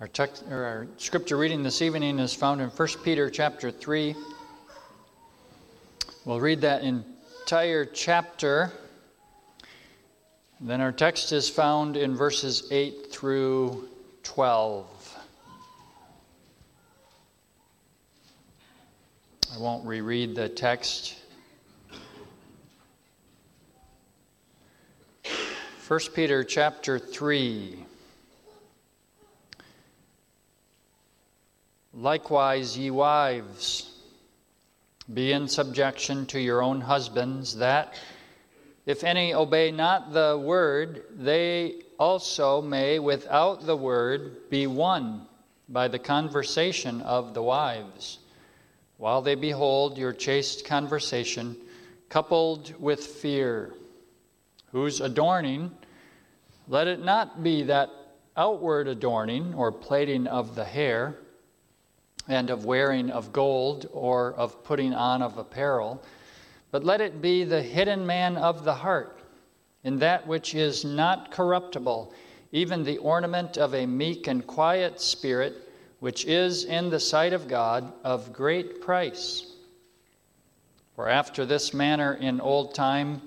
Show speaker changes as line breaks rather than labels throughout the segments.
Our, text, our scripture reading this evening is found in 1 Peter chapter 3. We'll read that entire chapter. Then our text is found in verses 8 through 12. I won't reread the text. 1 Peter chapter 3. Likewise, ye wives, be in subjection to your own husbands, that if any obey not the word, they also may, without the word, be won by the conversation of the wives, while they behold your chaste conversation coupled with fear, whose adorning, let it not be that outward adorning or plaiting of the hair and of wearing of gold or of putting on of apparel, but let it be the hidden man of the heart, in that which is not corruptible, even the ornament of a meek and quiet spirit, which is in the sight of God of great price. For after this manner in old time,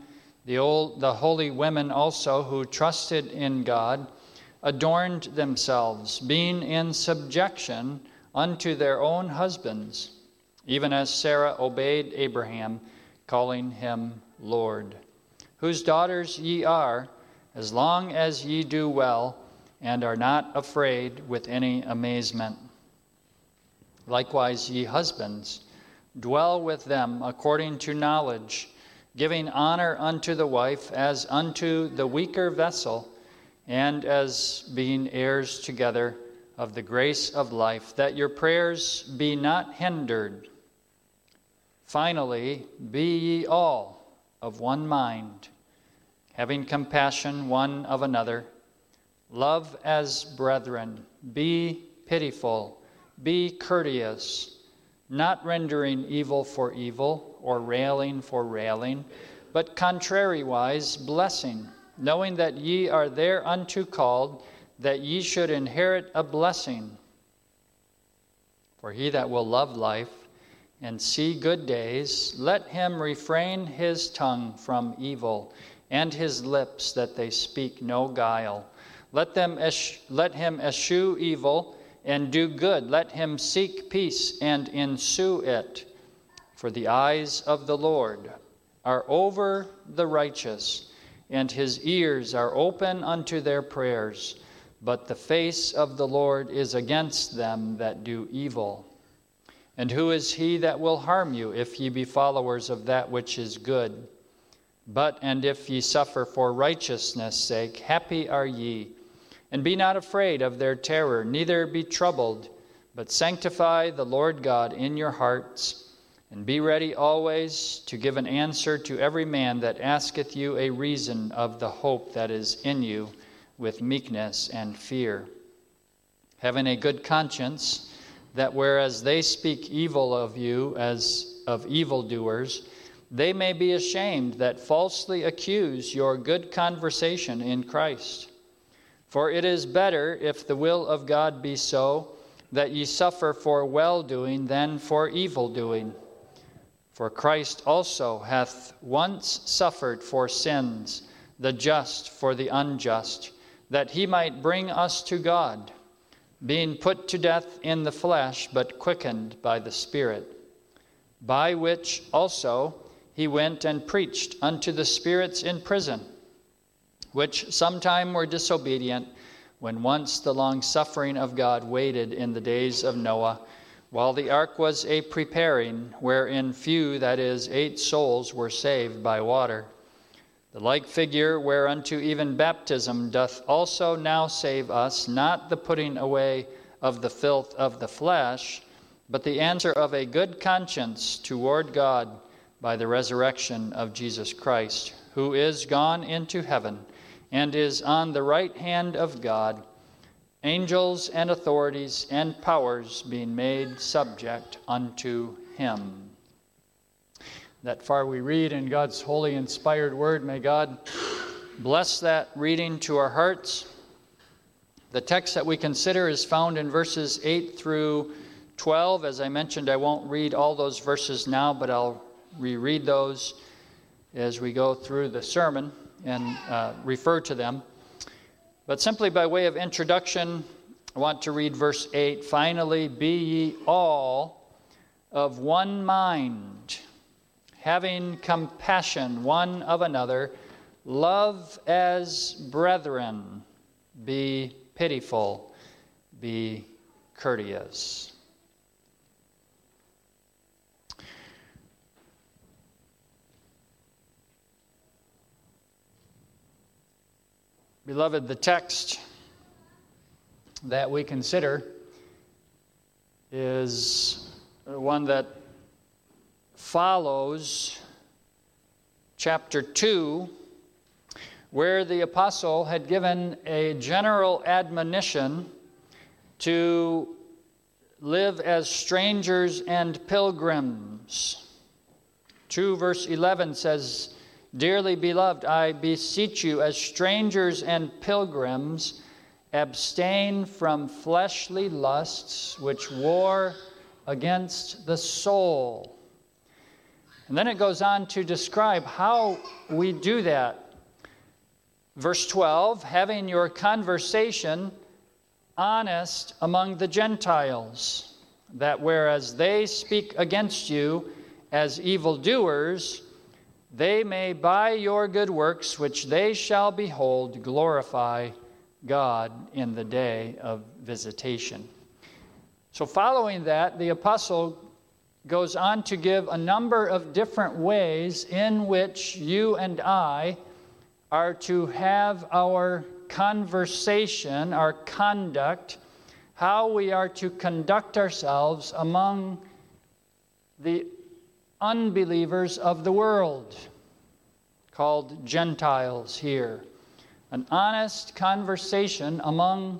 the, old, the holy women also who trusted in God adorned themselves, being in subjection unto their own husbands, even as Sarah obeyed Abraham, calling him Lord, whose daughters ye are, as long as ye do well, and are not afraid with any amazement. Likewise, ye husbands, dwell with them according to knowledge, giving honor unto the wife as unto the weaker vessel, and as being heirs together of the grace of life, that your prayers be not hindered. Finally, be ye all of one mind, having compassion one of another. Love as brethren, be pitiful, be courteous, not rendering evil for evil or railing for railing, but contrariwise blessing, knowing that ye are thereunto called that ye should inherit a blessing. For he that will love life and see good days, let him refrain his tongue from evil, and his lips that they speak no guile. Let, them esch- let him eschew evil and do good. Let him seek peace and ensue it. For the eyes of the Lord are over the righteous, and his ears are open unto their prayers but the face of the Lord is against them that do evil. And who is he that will harm you if ye be followers of that which is good? But and if ye suffer for righteousness' sake, happy are ye. And be not afraid of their terror, neither be troubled, but sanctify the Lord God in your hearts, and be ready always to give an answer to every man that asketh you a reason of the hope that is in you with meekness and fear, having a good conscience, that whereas they speak evil of you as of evildoers, they may be ashamed that falsely accuse your good conversation in Christ. For it is better, if the will of God be so, that ye suffer for well doing than for evil doing. For Christ also hath once suffered for sins, the just for the unjust that he might bring us to God, being put to death in the flesh, but quickened by the Spirit, by which also he went and preached unto the spirits in prison, which sometime were disobedient, when once the long suffering of God waited in the days of Noah, while the ark was a preparing, wherein few, that is, eight souls, were saved by water. The like figure whereunto even baptism doth also now save us, not the putting away of the filth of the flesh, but the answer of a good conscience toward God by the resurrection of Jesus Christ, who is gone into heaven and is on the right hand of God, angels and authorities and powers being made subject unto him. That far we read in God's holy, inspired word. May God bless that reading to our hearts, The text that we consider is found in verses 8 through 12. As I mentioned, I won't read all those verses now, but I'll reread those as we go through the sermon and uh, refer to them. But simply by way of introduction, I want to read verse 8 Finally, be ye all of one mind, having compassion one of another, love as brethren, be pitiful, be courteous. Beloved, the text that we consider is one that follows chapter 2, where the apostle had given a general admonition to live as strangers and pilgrims. 2 verse 11 says, Dearly beloved, I beseech you, as strangers and pilgrims, abstain from fleshly lusts which war against the soul. And then it goes on to describe how we do that. Verse 12 having your conversation honest among the Gentiles, that whereas they speak against you as evildoers, they may by your good works, which they shall behold, glorify God in the day of visitation. So, following that, the apostle goes on to give a number of different ways in which you and I are to have our conversation, our conduct, how we are to conduct ourselves among the unbelievers of the world, called Gentiles here. An honest conversation among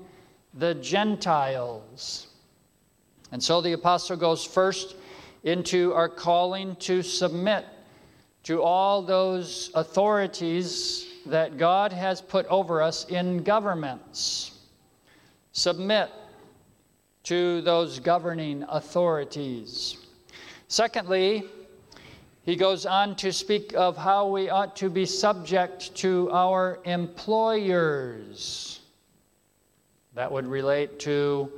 the Gentiles. And so the apostle goes first into our calling to submit to all those authorities that God has put over us in governments. Submit to those governing authorities. Secondly, he goes on to speak of how we ought to be subject to our employers. That would relate to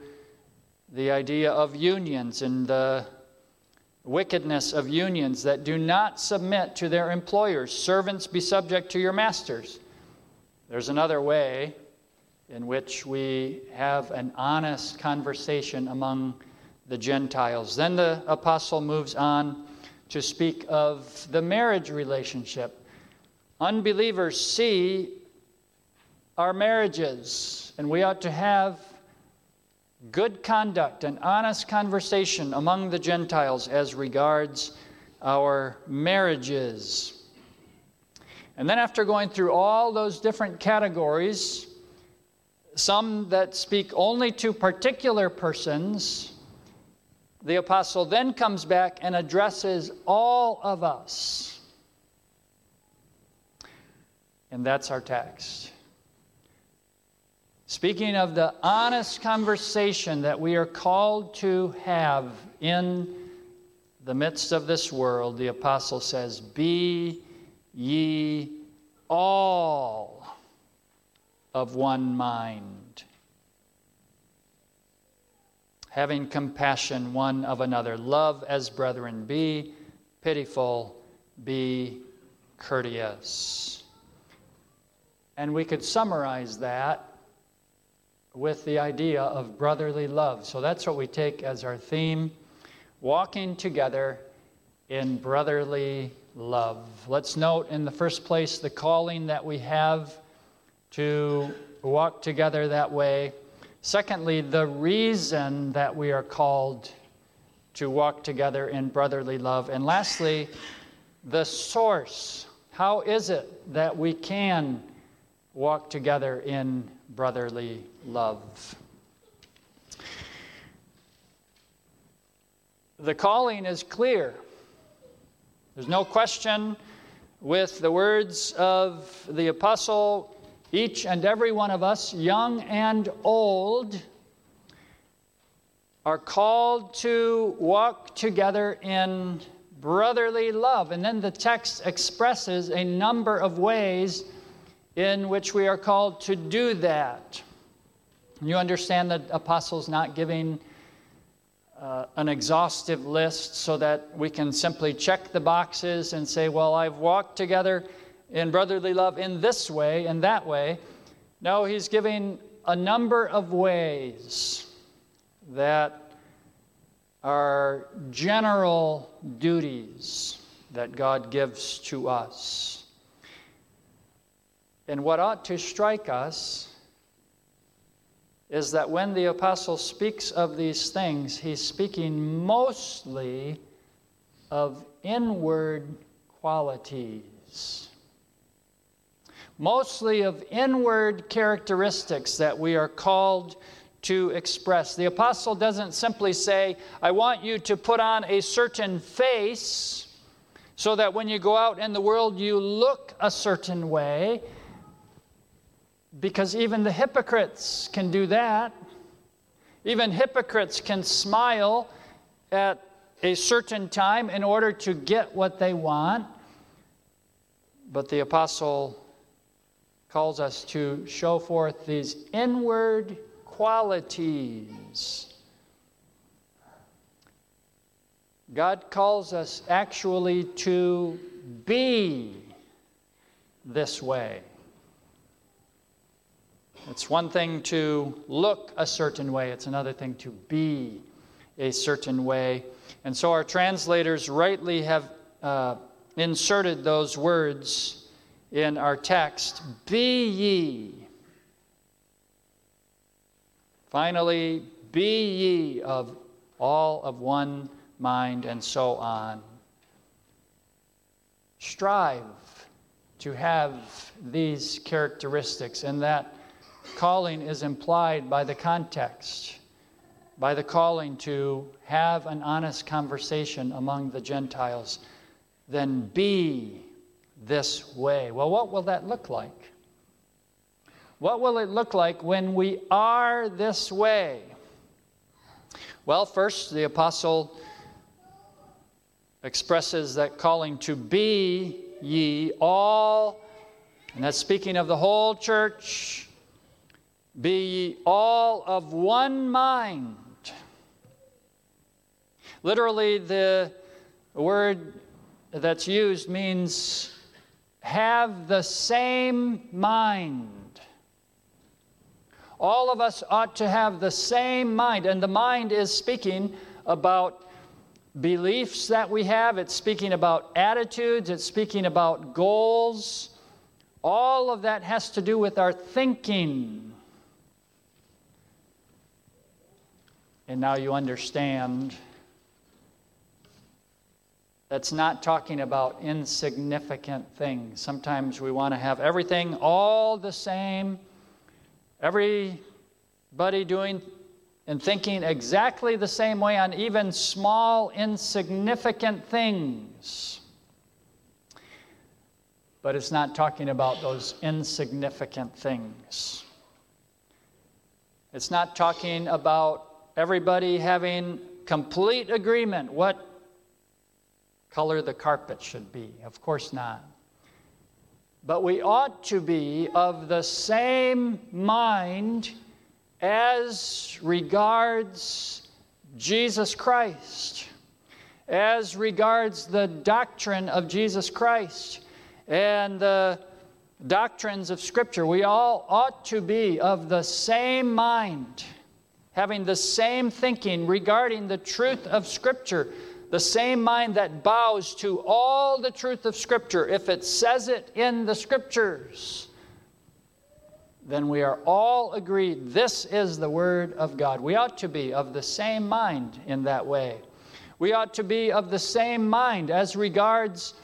the idea of unions and the wickedness of unions that do not submit to their employers. Servants, be subject to your masters. There's another way in which we have an honest conversation among the Gentiles. Then the apostle moves on to speak of the marriage relationship. Unbelievers see our marriages, and we ought to have good conduct and honest conversation among the Gentiles as regards our marriages. And then, after going through all those different categories, some that speak only to particular persons, the apostle then comes back and addresses all of us. And that's our text. Speaking of the honest conversation that we are called to have in the midst of this world, the apostle says, Be ye all of one mind having compassion one of another. Love as brethren. Be pitiful. Be courteous. And we could summarize that with the idea of brotherly love. So that's what we take as our theme walking together in brotherly love. Let's note in the first place the calling that we have to walk together that way. Secondly, the reason that we are called to walk together in brotherly love. And lastly, the source. How is it that we can walk together in brotherly love? The calling is clear. There's no question with the words of the apostle each and every one of us, young and old, are called to walk together in brotherly love. And then the text expresses a number of ways in which we are called to do that. You understand that the apostles not giving uh, an exhaustive list so that we can simply check the boxes and say, well, I've walked together in brotherly love in this way and that way. No, he's giving a number of ways that are general duties that God gives to us. And what ought to strike us is that when the apostle speaks of these things, he's speaking mostly of inward qualities. Mostly of inward characteristics that we are called to express. The apostle doesn't simply say, I want you to put on a certain face so that when you go out in the world you look a certain way because even the hypocrites can do that. Even hypocrites can smile at a certain time in order to get what they want. But the apostle calls us to show forth these inward qualities. God calls us actually to be this way. It's one thing to look a certain way, it's another thing to be a certain way. And so our translators rightly have uh, inserted those words in our text Be ye. Finally, be ye of all of one mind, and so on. Strive to have these characteristics, and that calling is implied by the context, by the calling to have an honest conversation among the Gentiles, then be this way. Well, what will that look like? What will it look like when we are this way? Well, first, the apostle expresses that calling to be ye all, and that's speaking of the whole church, be ye all of one mind. Literally, the word that's used means have the same mind. All of us ought to have the same mind, and the mind is speaking about beliefs that we have, it's speaking about attitudes, it's speaking about goals. All of that has to do with our thinking. And now you understand that's not talking about insignificant things. Sometimes we want to have everything all the same, everybody doing and thinking exactly the same way on even small, insignificant things. But it's not talking about those insignificant things. It's not talking about everybody having complete agreement what color the carpet should be. Of course not. But we ought to be of the same mind as regards Jesus Christ, as regards the doctrine of Jesus Christ and the doctrines of Scripture. We all ought to be of the same mind having the same thinking regarding the truth of Scripture, the same mind that bows to all the truth of Scripture. If it says it in the Scriptures, then we are all agreed this is the Word of God. We ought to be of the same mind in that way. We ought to be of the same mind as regards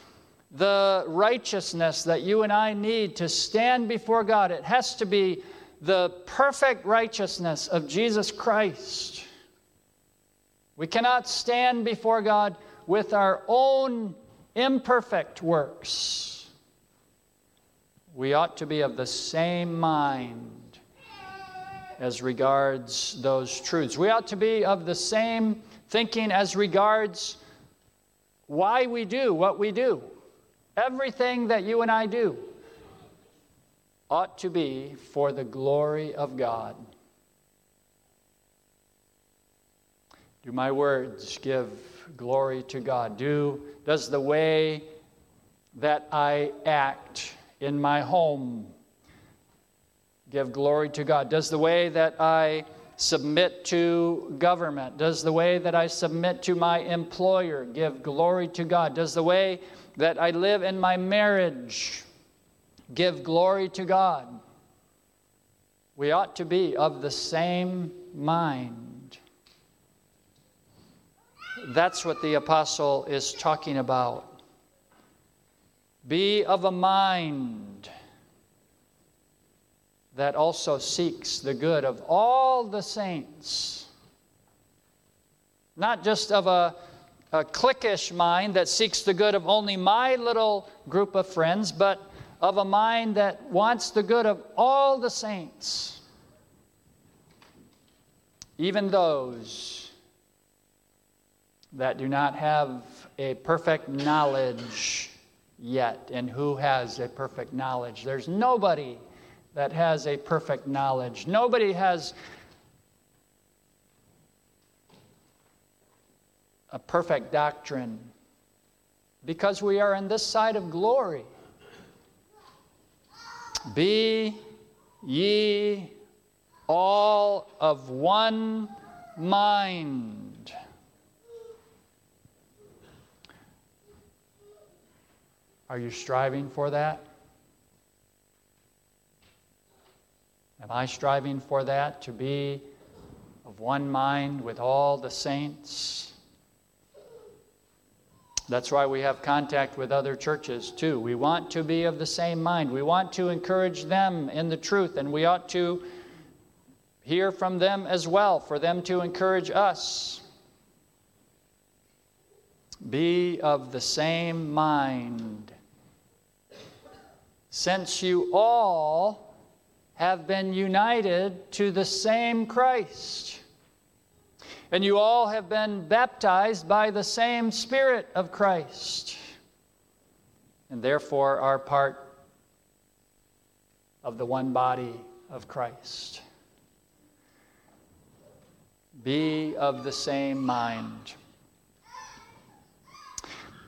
the righteousness that you and I need to stand before God. It has to be the perfect righteousness of Jesus Christ. We cannot stand before God with our own imperfect works. we ought to be of the same mind as regards those truths. We ought to be of the same thinking as regards why we do what we do. Everything that you and I do ought to be for the glory of God. Do my words give glory to God? Do, does the way that I act in my home give glory to God? Does the way that I submit to government? Does the way that I submit to my employer give glory to God? Does the way that I live in my marriage give glory to God? We ought to be of the same mind. That's what the apostle is talking about. Be of a mind that also seeks the good of all the saints. Not just of a, a cliquish mind that seeks the good of only my little group of friends, but of a mind that wants the good of all the saints, even those that do not have a perfect knowledge yet. And who has a perfect knowledge? There's nobody that has a perfect knowledge. Nobody has a perfect doctrine because we are on this side of glory. Be ye all of one mind. Are you striving for that? Am I striving for that, to be of one mind with all the saints? That's why we have contact with other churches too. We want to be of the same mind. We want to encourage them in the truth, and we ought to hear from them as well, for them to encourage us. Be of the same mind. Since you all have been united to the same Christ. And you all have been baptized by the same Spirit of Christ, and therefore are part of the one body of Christ. Be of the same mind.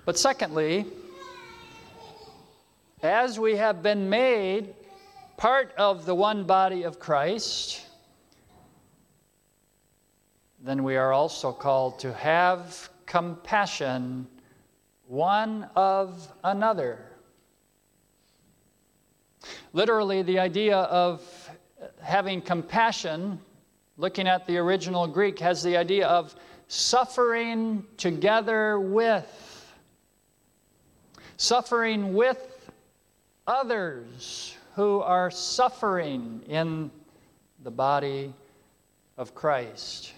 But secondly, as we have been made part of the one body of Christ, then we are also called to have compassion one of another. Literally, the idea of having compassion, looking at the original Greek, has the idea of suffering together with, suffering with others who are suffering in the body of Christ.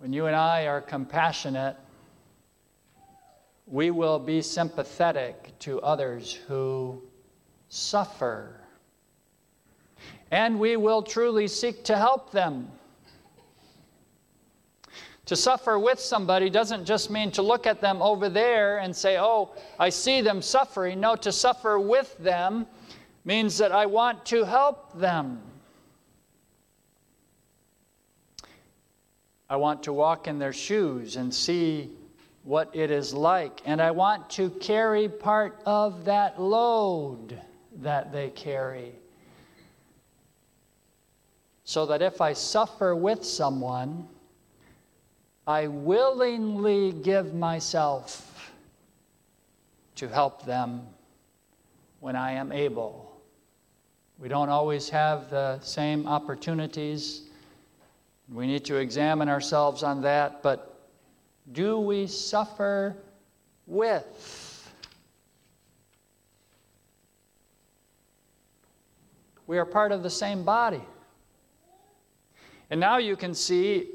When you and I are compassionate, we will be sympathetic to others who suffer. And we will truly seek to help them. To suffer with somebody doesn't just mean to look at them over there and say, Oh, I see them suffering. No, to suffer with them means that I want to help them. I want to walk in their shoes and see what it is like. And I want to carry part of that load that they carry. So that if I suffer with someone, I willingly give myself to help them when I am able. We don't always have the same opportunities. We need to examine ourselves on that, but do we suffer with? We are part of the same body. And now you can see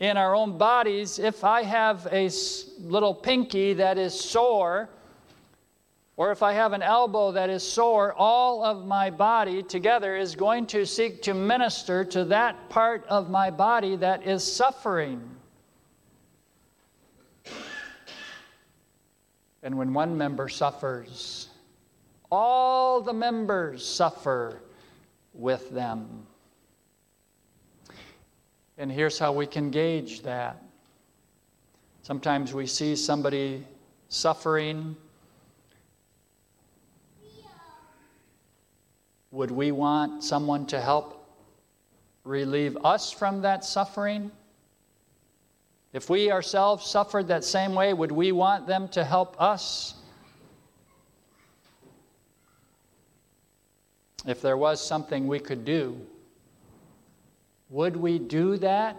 in our own bodies, if I have a little pinky that is sore, or if I have an elbow that is sore, all of my body together is going to seek to minister to that part of my body that is suffering. And when one member suffers, all the members suffer with them. And here's how we can gauge that. Sometimes we see somebody suffering. Would we want someone to help relieve us from that suffering? If we ourselves suffered that same way, would we want them to help us? If there was something we could do, would we do that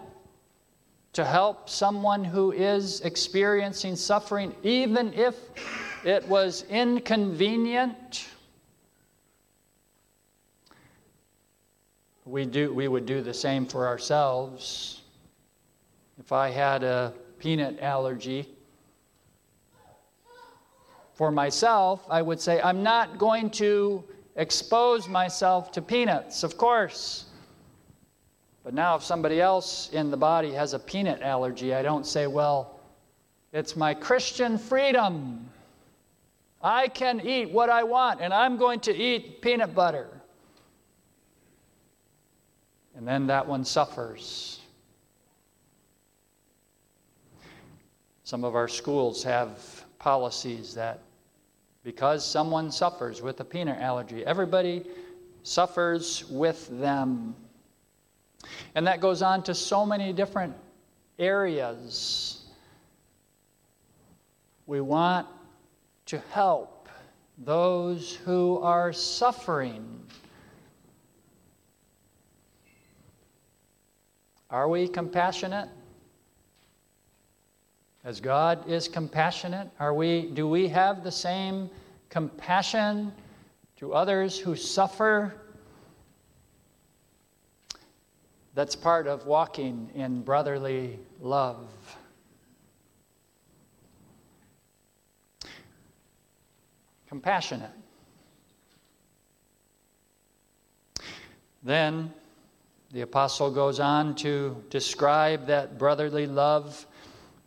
to help someone who is experiencing suffering, even if it was inconvenient? We, do, we would do the same for ourselves. If I had a peanut allergy, for myself, I would say, I'm not going to expose myself to peanuts, of course. But now, if somebody else in the body has a peanut allergy, I don't say, well, it's my Christian freedom. I can eat what I want, and I'm going to eat peanut butter. And then that one suffers. Some of our schools have policies that because someone suffers with a peanut allergy, everybody suffers with them. And that goes on to so many different areas. We want to help those who are suffering. Are we compassionate? As God is compassionate, are we, do we have the same compassion to others who suffer? That's part of walking in brotherly love. Compassionate. Then the apostle goes on to describe that brotherly love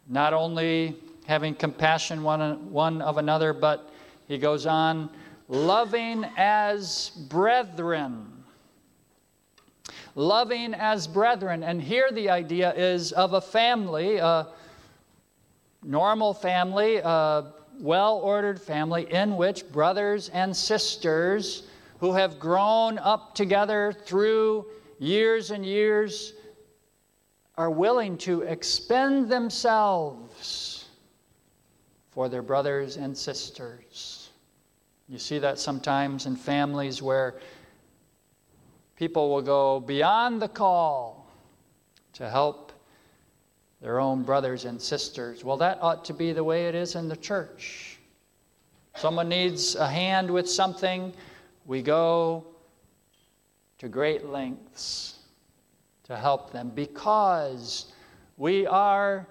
not only having compassion one, one of another, but he goes on, loving as brethren. Loving as brethren. And here the idea is of a family, a normal family, a well ordered family in which brothers and sisters who have grown up together through years and years are willing to expend themselves for their brothers and sisters. You see that sometimes in families where people will go beyond the call to help their own brothers and sisters. Well, that ought to be the way it is in the church. Someone needs a hand with something, we go to great lengths to help them because we are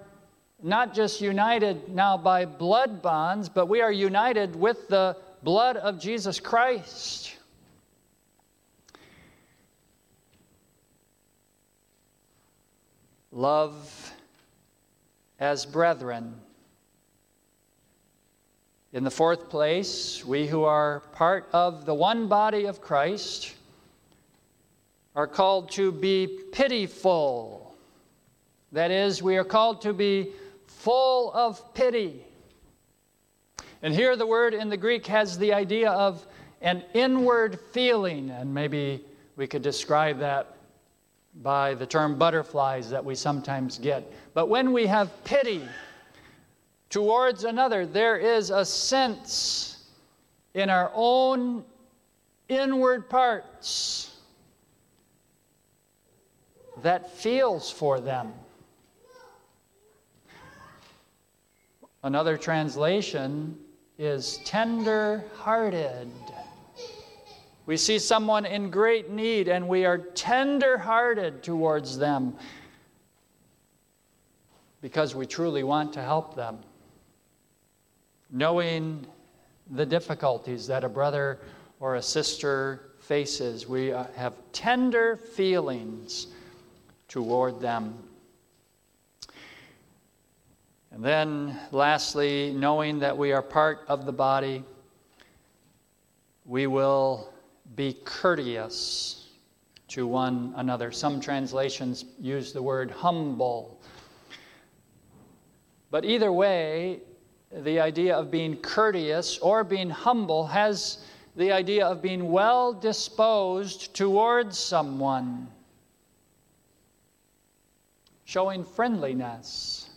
not just united now by blood bonds, but we are united with the blood of Jesus Christ. Love as brethren. In the fourth place, we who are part of the one body of Christ are called to be pitiful. That is, we are called to be full of pity. And here the word in the Greek has the idea of an inward feeling, and maybe we could describe that by the term butterflies that we sometimes get. But when we have pity towards another, there is a sense in our own inward parts that feels for them. Another translation is tender hearted. We see someone in great need and we are tender hearted towards them because we truly want to help them. Knowing the difficulties that a brother or a sister faces. We uh, have tender feelings toward them. And then, lastly, knowing that we are part of the body, we will be courteous to one another. Some translations use the word humble. But either way, the idea of being courteous or being humble has the idea of being well disposed towards someone, showing friendliness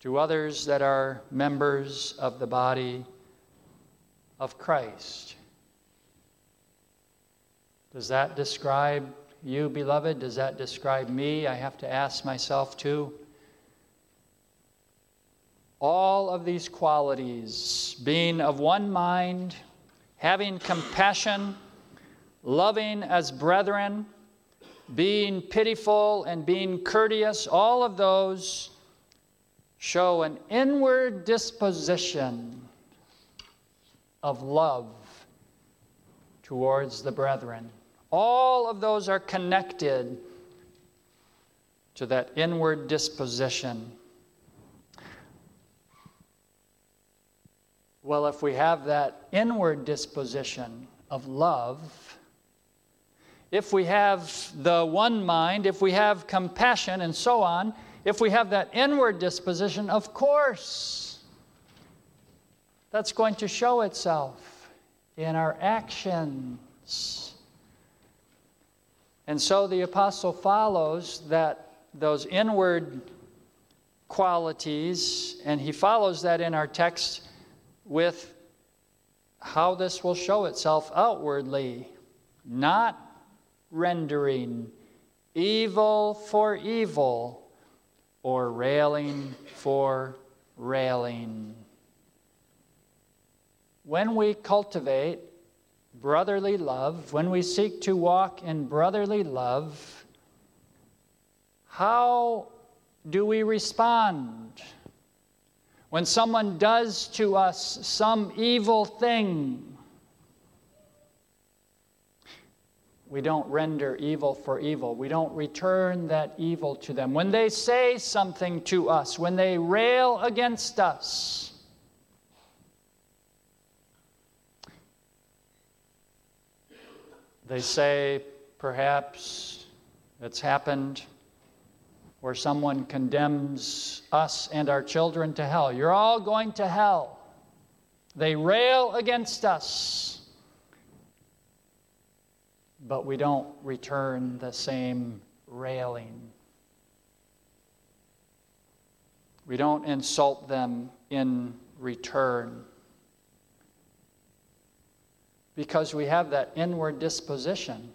to others that are members of the body of Christ. Does that describe you, beloved? Does that describe me? I have to ask myself too. All of these qualities, being of one mind, having compassion, loving as brethren, being pitiful and being courteous, all of those show an inward disposition of love towards the brethren. All of those are connected to that inward disposition. Well, if we have that inward disposition of love, if we have the one mind, if we have compassion and so on, if we have that inward disposition, of course, that's going to show itself in our actions. And so the apostle follows that those inward qualities, and he follows that in our text with how this will show itself outwardly, not rendering evil for evil or railing for railing. When we cultivate brotherly love, when we seek to walk in brotherly love, how do we respond? When someone does to us some evil thing, we don't render evil for evil. We don't return that evil to them. When they say something to us, when they rail against us, they say, perhaps it's happened where someone condemns us and our children to hell. You're all going to hell. They rail against us, but we don't return the same railing. We don't insult them in return because we have that inward disposition.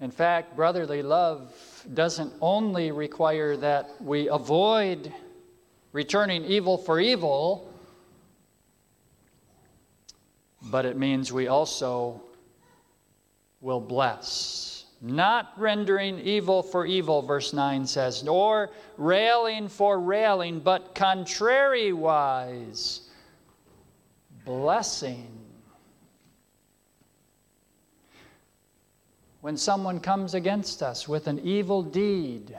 In fact, brotherly love doesn't only require that we avoid returning evil for evil, but it means we also will bless. Not rendering evil for evil, verse 9 says, nor railing for railing, but contrariwise, blessing when someone comes against us with an evil deed,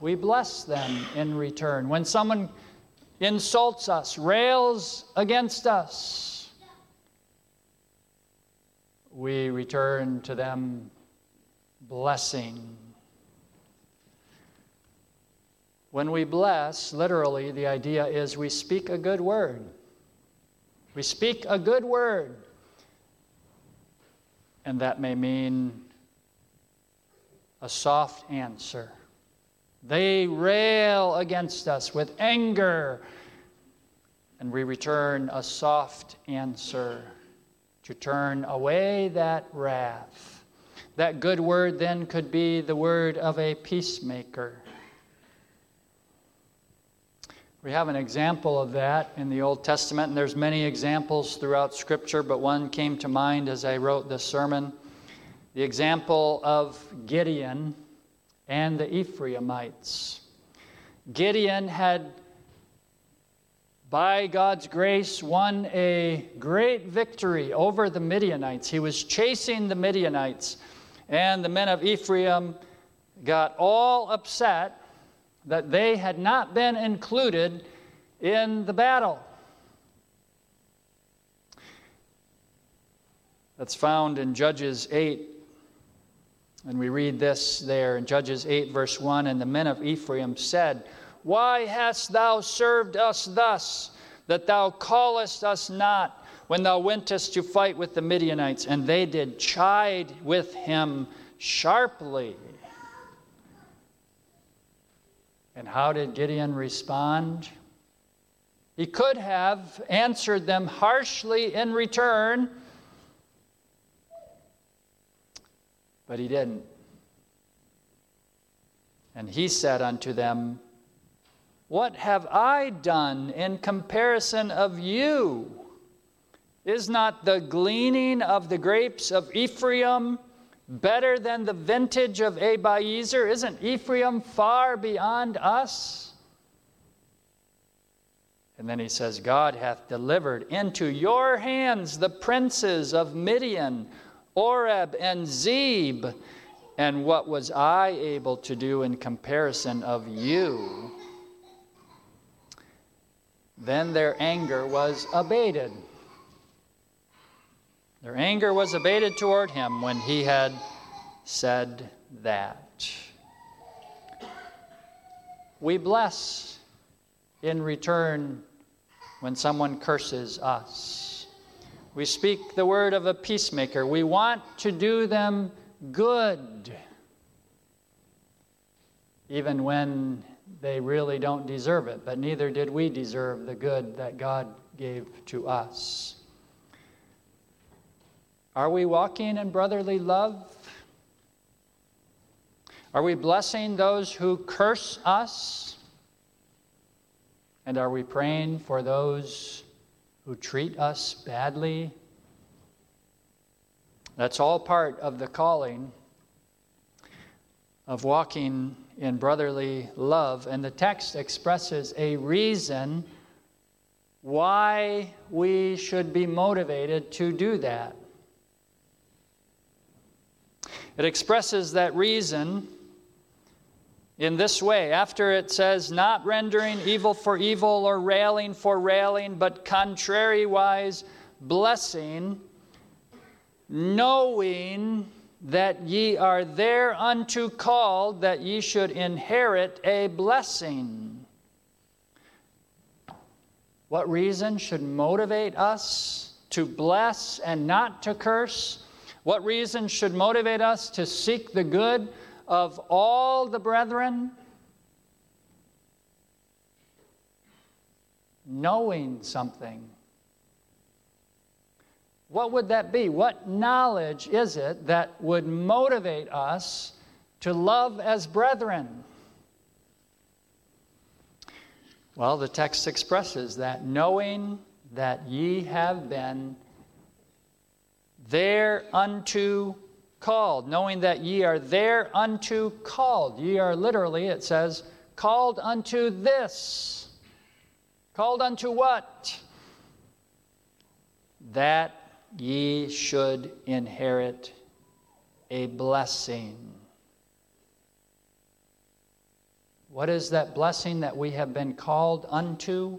we bless them in return. When someone insults us, rails against us, we return to them blessing. When we bless, literally, the idea is we speak a good word. We speak a good word and that may mean a soft answer. They rail against us with anger, and we return a soft answer to turn away that wrath. That good word then could be the word of a peacemaker. We have an example of that in the Old Testament, and there's many examples throughout Scripture, but one came to mind as I wrote this sermon. The example of Gideon and the Ephraimites. Gideon had by God's grace, won a great victory over the Midianites. He was chasing the Midianites, and the men of Ephraim got all upset that they had not been included in the battle. That's found in Judges 8. And we read this there in Judges 8, verse 1 And the men of Ephraim said, Why hast thou served us thus, that thou callest us not when thou wentest to fight with the Midianites? And they did chide with him sharply. And how did Gideon respond? He could have answered them harshly in return, but he didn't. And he said unto them, What have I done in comparison of you? Is not the gleaning of the grapes of Ephraim better than the vintage of Abiezer? Isn't Ephraim far beyond us? And then he says, God hath delivered into your hands the princes of Midian, Oreb, and Zeb. And what was I able to do in comparison of you? Then their anger was abated. Their anger was abated toward him when he had said that. We bless in return when someone curses us. We speak the word of a peacemaker. We want to do them good, even when they really don't deserve it, but neither did we deserve the good that God gave to us. Are we walking in brotherly love? Are we blessing those who curse us? And are we praying for those who treat us badly? That's all part of the calling of walking in brotherly love. And the text expresses a reason why we should be motivated to do that. It expresses that reason in this way after it says, not rendering evil for evil or railing for railing, but contrariwise blessing, knowing that ye are thereunto called, that ye should inherit a blessing. What reason should motivate us to bless and not to curse? What reason should motivate us to seek the good of all the brethren? Knowing something. What would that be? What knowledge is it that would motivate us to love as brethren? Well, the text expresses that knowing that ye have been thereunto called, knowing that ye are thereunto called. Ye are literally, it says, called unto this. Called unto what? That ye should inherit a blessing. What is that blessing that we have been called unto?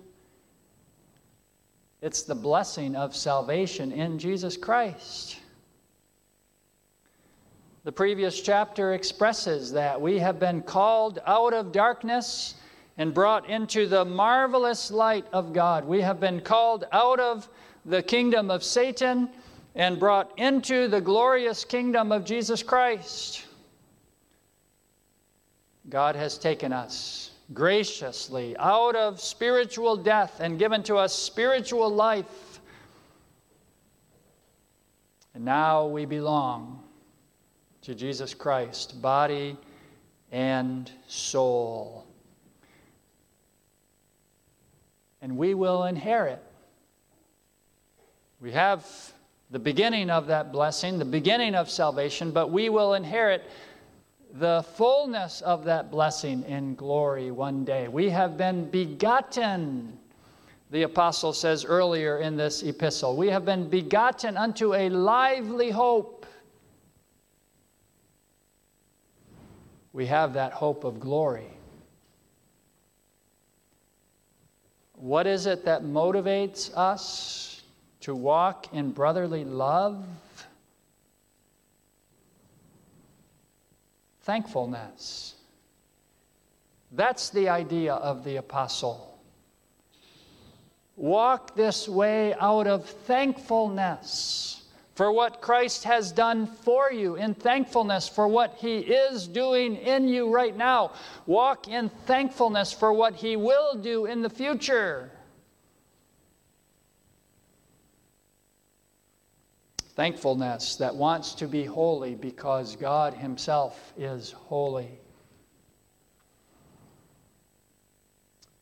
It's the blessing of salvation in Jesus Christ. The previous chapter expresses that we have been called out of darkness and brought into the marvelous light of God. We have been called out of the kingdom of Satan and brought into the glorious kingdom of Jesus Christ. God has taken us graciously out of spiritual death and given to us spiritual life. And now we belong to Jesus Christ, body and soul. And we will inherit. We have the beginning of that blessing, the beginning of salvation, but we will inherit the fullness of that blessing in glory one day. We have been begotten the apostle says earlier in this epistle. We have been begotten unto a lively hope. We have that hope of glory. What is it that motivates us to walk in brotherly love? Thankfulness. That's the idea of the apostle. Walk this way out of thankfulness for what Christ has done for you, in thankfulness for what He is doing in you right now. Walk in thankfulness for what He will do in the future. Thankfulness that wants to be holy because God Himself is holy.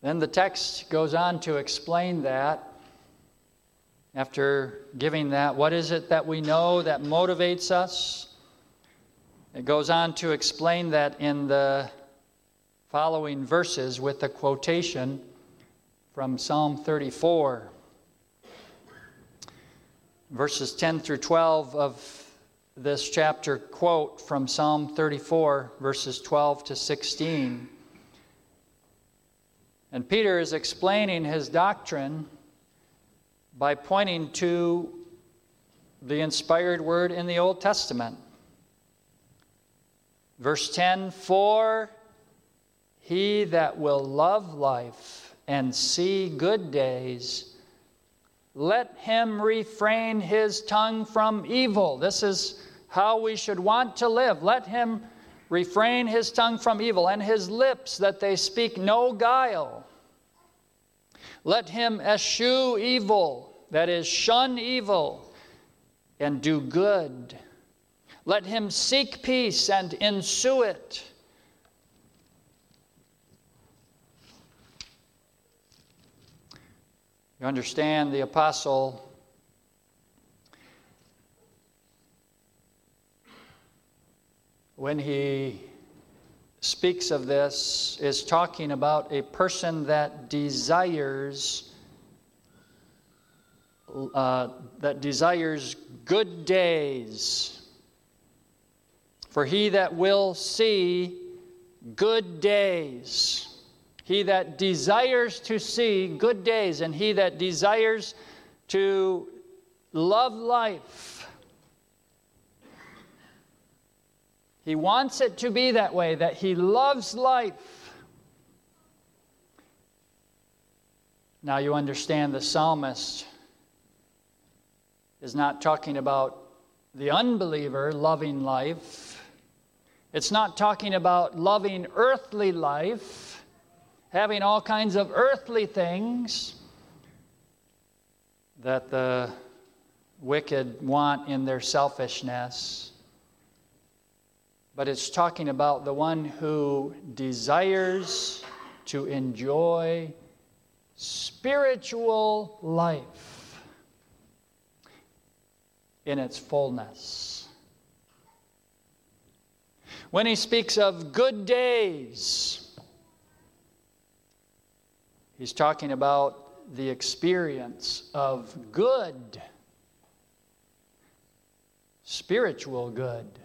Then the text goes on to explain that. After giving that, what is it that we know that motivates us? It goes on to explain that in the following verses with a quotation from Psalm 34. Verses 10 through 12 of this chapter quote from Psalm 34, verses 12 to 16. And Peter is explaining his doctrine by pointing to the inspired word in the Old Testament. Verse 10 For he that will love life and see good days, let him refrain his tongue from evil. This is how we should want to live. Let him refrain his tongue from evil, and his lips that they speak no guile. Let him eschew evil, that is, shun evil, and do good. Let him seek peace and ensue it. You understand the apostle when he speaks of this is talking about a person that desires uh, that desires good days. For he that will see good days. He that desires to see good days and he that desires to love life He wants it to be that way, that he loves life. Now you understand the psalmist is not talking about the unbeliever loving life. It's not talking about loving earthly life, having all kinds of earthly things that the wicked want in their selfishness but it's talking about the one who desires to enjoy spiritual life in its fullness. When he speaks of good days, he's talking about the experience of good, spiritual good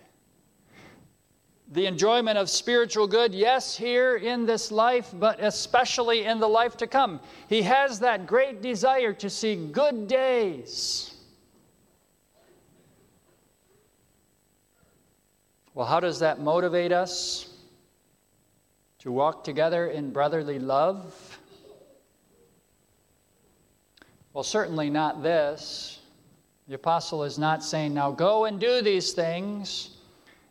the enjoyment of spiritual good, yes, here in this life, but especially in the life to come. He has that great desire to see good days. Well, how does that motivate us to walk together in brotherly love? Well, certainly not this. The apostle is not saying, now go and do these things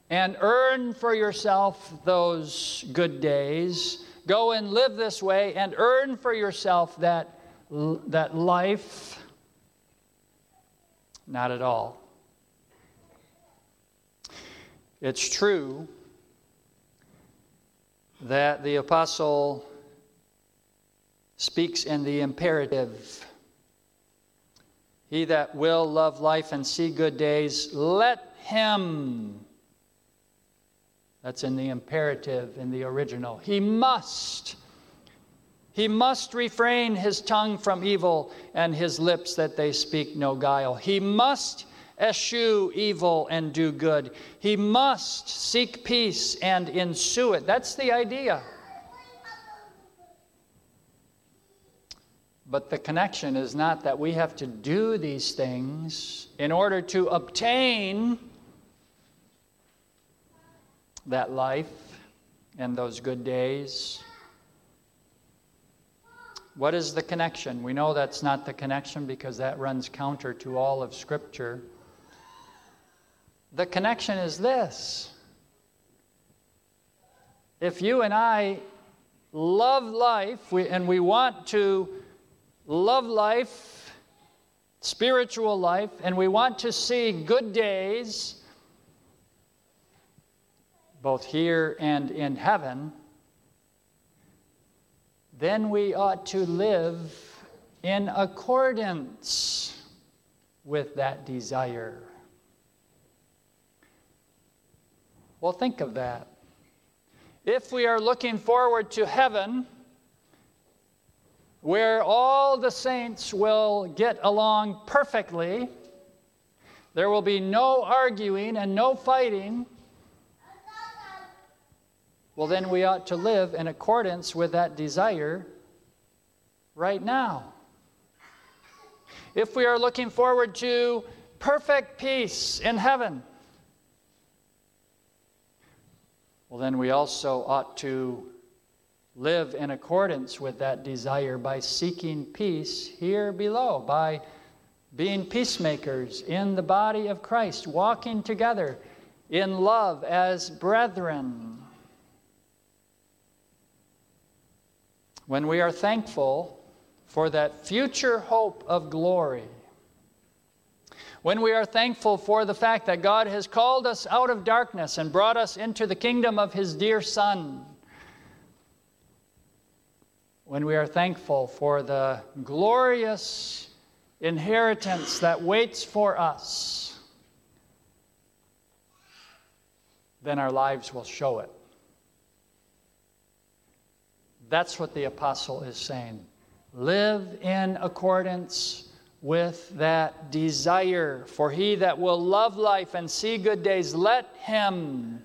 and earn for yourself those good days. Go and live this way and earn for yourself that, that life. Not at all. It's true that the apostle speaks in the imperative. He that will love life and see good days, let him that's in the imperative in the original. He must. He must refrain his tongue from evil and his lips that they speak no guile. He must eschew evil and do good. He must seek peace and ensue it. That's the idea. But the connection is not that we have to do these things in order to obtain that life and those good days. What is the connection? We know that's not the connection because that runs counter to all of Scripture. The connection is this if you and I love life we, and we want to love life, spiritual life, and we want to see good days, both here and in heaven, then we ought to live in accordance with that desire. Well, think of that. If we are looking forward to heaven, where all the saints will get along perfectly, there will be no arguing and no fighting, well, then we ought to live in accordance with that desire right now. If we are looking forward to perfect peace in heaven, well, then we also ought to live in accordance with that desire by seeking peace here below, by being peacemakers in the body of Christ, walking together in love as brethren. When we are thankful for that future hope of glory, when we are thankful for the fact that God has called us out of darkness and brought us into the kingdom of His dear Son. When we are thankful for the glorious inheritance that waits for us, then our lives will show it. That's what the apostle is saying. Live in accordance with that desire. For he that will love life and see good days, let him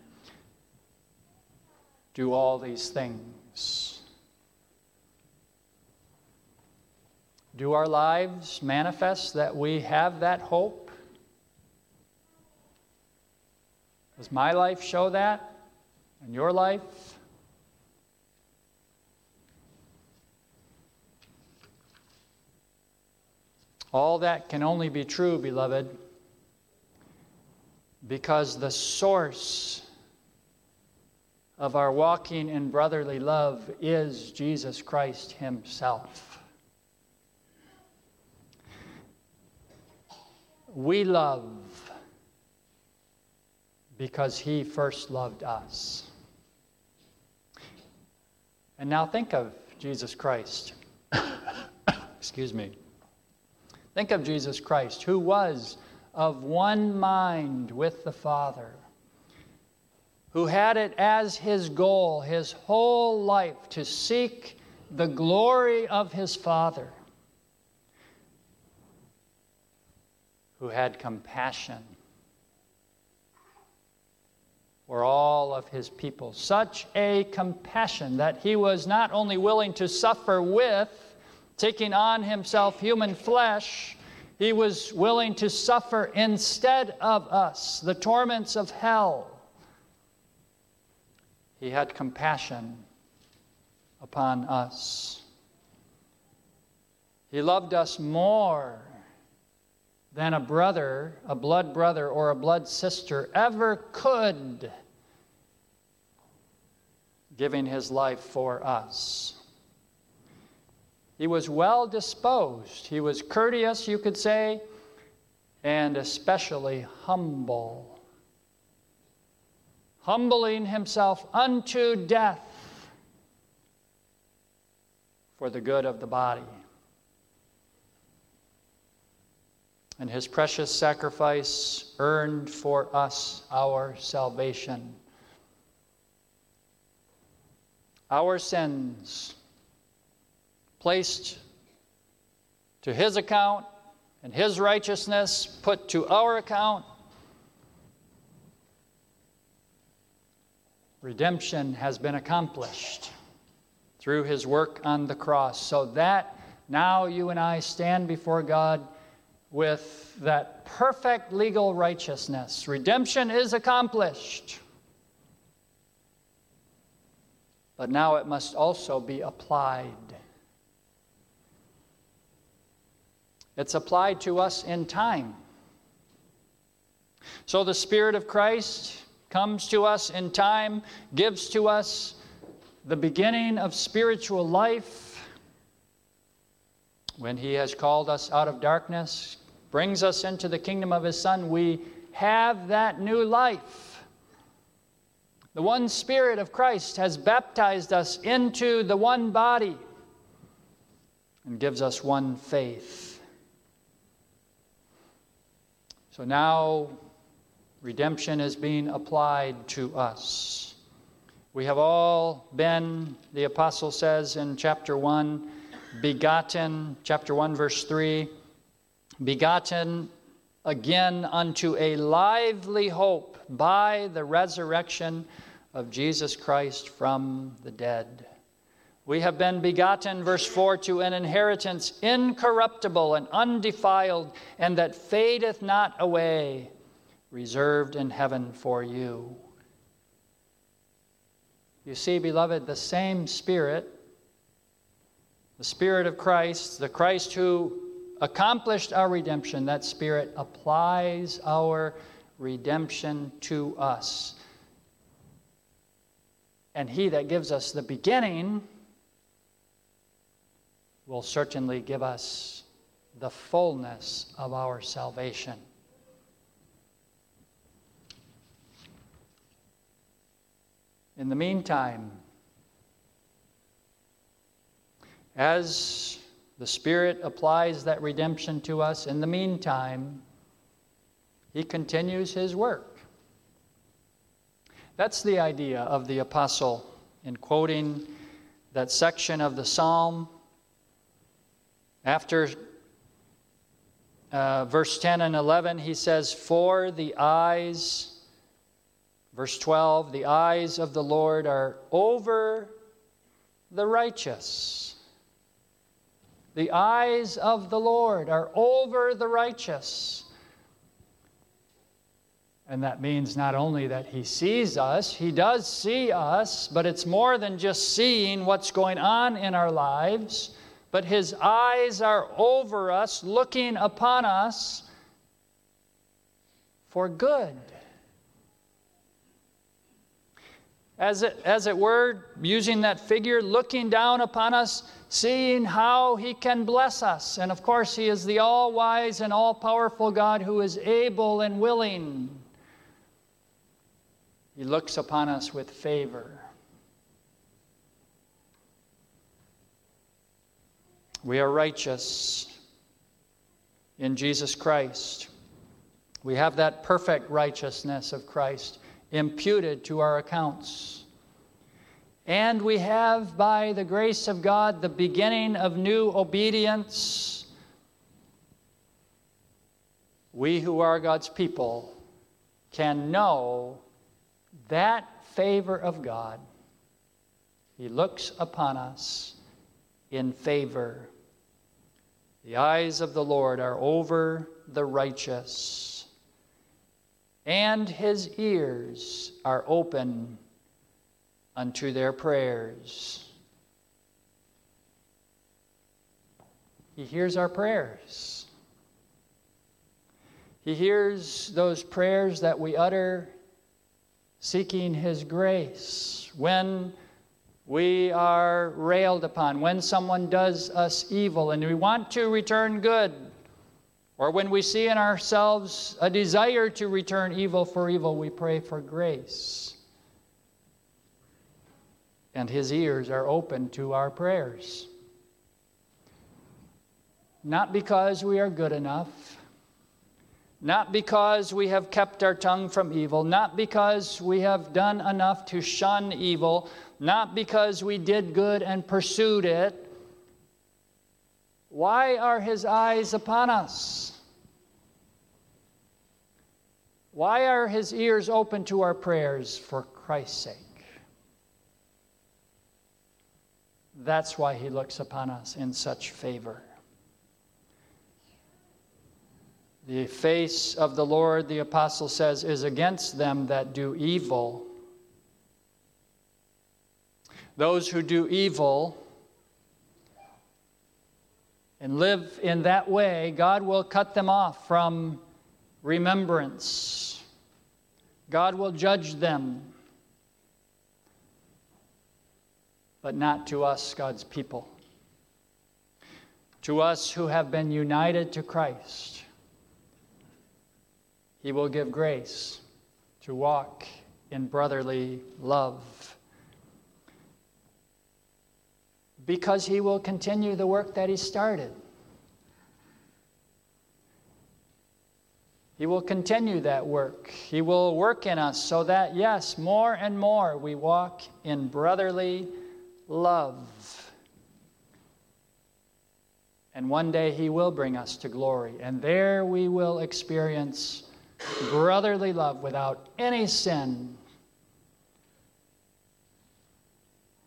do all these things. Do our lives manifest that we have that hope? Does my life show that? And your life? All that can only be true, beloved, because the source of our walking in brotherly love is Jesus Christ Himself. We love because He first loved us. And now think of Jesus Christ. Excuse me. Think of Jesus Christ, who was of one mind with the Father, who had it as his goal his whole life to seek the glory of his Father, who had compassion for all of his people. Such a compassion that he was not only willing to suffer with, taking on himself human flesh, he was willing to suffer instead of us the torments of hell. He had compassion upon us. He loved us more than a brother, a blood brother, or a blood sister ever could, giving his life for us. He was well disposed. He was courteous, you could say, and especially humble. Humbling himself unto death for the good of the body. And his precious sacrifice earned for us our salvation. Our sins placed to his account and his righteousness put to our account. Redemption has been accomplished through his work on the cross, so that now you and I stand before God with that perfect legal righteousness. Redemption is accomplished. But now it must also be applied. It's applied to us in time. So the Spirit of Christ comes to us in time, gives to us the beginning of spiritual life when He has called us out of darkness, brings us into the kingdom of His Son. We have that new life. The one Spirit of Christ has baptized us into the one body and gives us one faith. So now redemption is being applied to us. We have all been, the apostle says in chapter 1, begotten, chapter 1, verse 3, begotten again unto a lively hope by the resurrection of Jesus Christ from the dead. We have been begotten, verse 4, to an inheritance incorruptible and undefiled, and that fadeth not away, reserved in heaven for you. You see, beloved, the same Spirit, the Spirit of Christ, the Christ who accomplished our redemption, that Spirit applies our redemption to us. And He that gives us the beginning will certainly give us the fullness of our salvation. In the meantime, as the Spirit applies that redemption to us, in the meantime, He continues His work. That's the idea of the apostle in quoting that section of the psalm after uh, verse 10 and 11, he says, For the eyes, verse 12, the eyes of the Lord are over the righteous. The eyes of the Lord are over the righteous. And that means not only that He sees us, He does see us, but it's more than just seeing what's going on in our lives but his eyes are over us, looking upon us for good. As it, as it were, using that figure, looking down upon us, seeing how he can bless us. And of course, he is the all wise and all powerful God who is able and willing. He looks upon us with favor. We are righteous in Jesus Christ. We have that perfect righteousness of Christ imputed to our accounts. And we have, by the grace of God, the beginning of new obedience. We who are God's people can know that favor of God. He looks upon us in favor. The eyes of the Lord are over the righteous, and his ears are open unto their prayers. He hears our prayers. He hears those prayers that we utter seeking His grace. When we are railed upon, when someone does us evil and we want to return good, or when we see in ourselves a desire to return evil for evil, we pray for grace. And his ears are open to our prayers. Not because we are good enough, not because we have kept our tongue from evil, not because we have done enough to shun evil, not because we did good and pursued it, Why are his eyes upon us? Why are his ears open to our prayers for Christ's sake? That's why he looks upon us in such favor. The face of the Lord, the apostle says, is against them that do evil. Those who do evil and live in that way, God will cut them off from remembrance. God will judge them, but not to us, God's people. To us who have been united to Christ, He will give grace to walk in brotherly love. Because He will continue the work that He started. He will continue that work. He will work in us so that, yes, more and more we walk in brotherly love. And one day He will bring us to glory. And there we will experience brotherly love without any sin.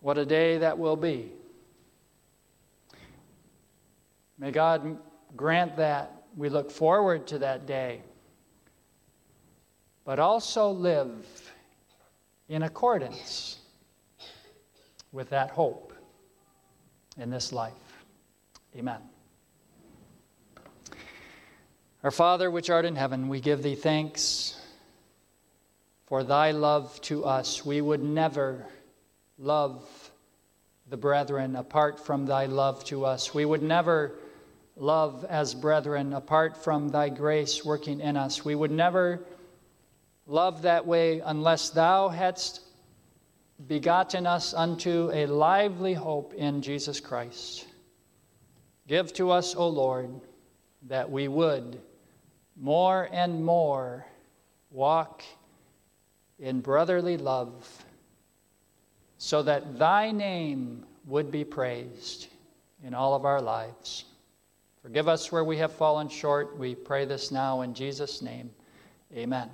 What a day that will be. May God grant that. We look forward to that day but also live in accordance with that hope in this life. Amen. Our Father, which art in heaven, we give thee thanks for thy love to us. We would never love the brethren apart from thy love to us. We would never love as brethren apart from thy grace working in us. We would never love that way unless thou hadst begotten us unto a lively hope in Jesus Christ. Give to us, O Lord, that we would more and more walk in brotherly love, so that thy name would be praised in all of our lives. Forgive us where we have fallen short. We pray this now in Jesus' name. Amen.